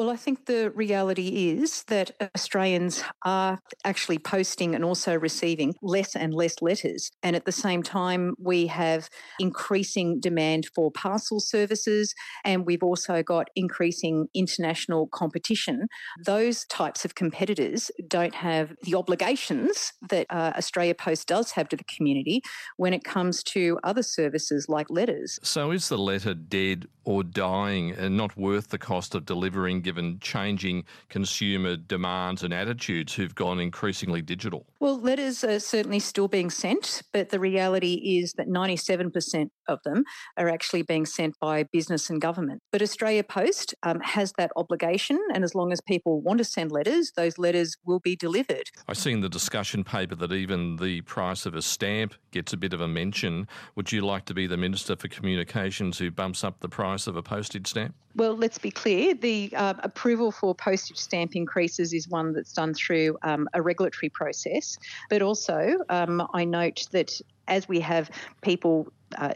Well, I think the reality is that Australians are actually posting and also receiving less and less letters. And at the same time, we have increasing demand for parcel services, and we've also got increasing international competition. Those types of competitors don't have the obligations that uh, Australia Post does have to the community when it comes to other services like letters. So, is the letter dead or dying and not worth the cost of delivering given changing consumer demands and attitudes who've gone increasingly digital? Well, letters are certainly still being sent, but the reality is that 97% of them are actually being sent by business and government. But Australia Post um, has that obligation, and as long as people want to send letters, those letters will be delivered. I see in the discussion paper that even the price of a stamp gets a bit of a mention. Would you like to be the Minister for Communications who bumps up the price of a postage stamp? Well, let's be clear. The uh, approval for postage stamp increases is one that's done through um, a regulatory process. But also, um, I note that as we have people uh,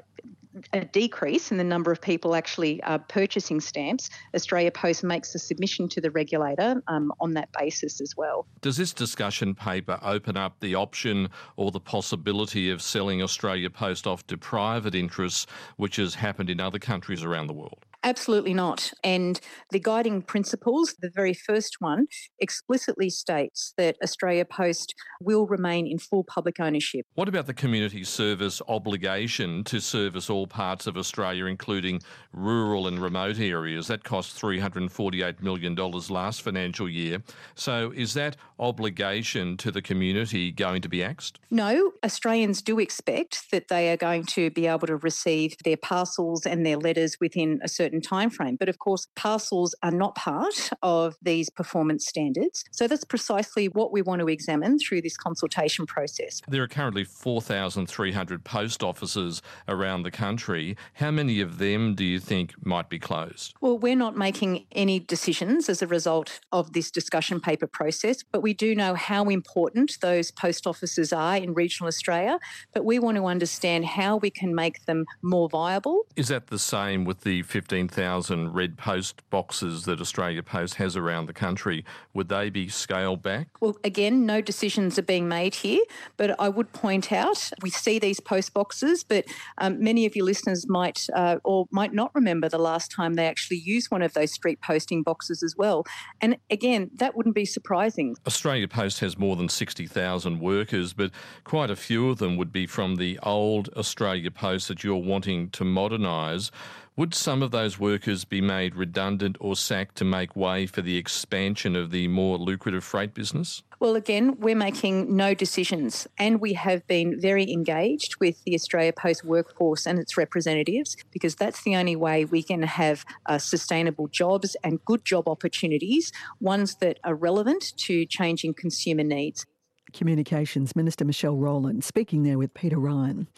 a decrease in the number of people actually uh, purchasing stamps, Australia Post makes a submission to the regulator um, on that basis as well. Does this discussion paper open up the option or the possibility of selling Australia Post off to private interests, which has happened in other countries around the world? Absolutely not. And the guiding principles, the very first one, explicitly states that Australia Post will remain in full public ownership. What about the community service obligation to service all parts of Australia, including rural and remote areas? That cost $348 million last financial year. So is that obligation to the community going to be axed? No, Australians do expect that they are going to be able to receive their parcels and their letters within a certain certain time frame. But of course, parcels are not part of these performance standards. So that's precisely what we want to examine through this consultation process. There are currently 4,300 post offices around the country. How many of them do you think might be closed? Well, we're not making any decisions as a result of this discussion paper process, but we do know how important those post offices are in regional Australia. But we want to understand how we can make them more viable. Is that the same with the 15 15,000 red post boxes that Australia Post has around the country, would they be scaled back? Well, again, no decisions are being made here, but I would point out we see these post boxes, but um, many of your listeners might uh, or might not remember the last time they actually used one of those street posting boxes as well. And again, that wouldn't be surprising. Australia Post has more than 60,000 workers, but quite a few of them would be from the old Australia Post that you're wanting to modernise. Would some of those workers be made redundant or sacked to make way for the expansion of the more lucrative freight business? Well, again, we're making no decisions, and we have been very engaged with the Australia Post workforce and its representatives because that's the only way we can have uh, sustainable jobs and good job opportunities, ones that are relevant to changing consumer needs. Communications Minister Michelle Rowland speaking there with Peter Ryan.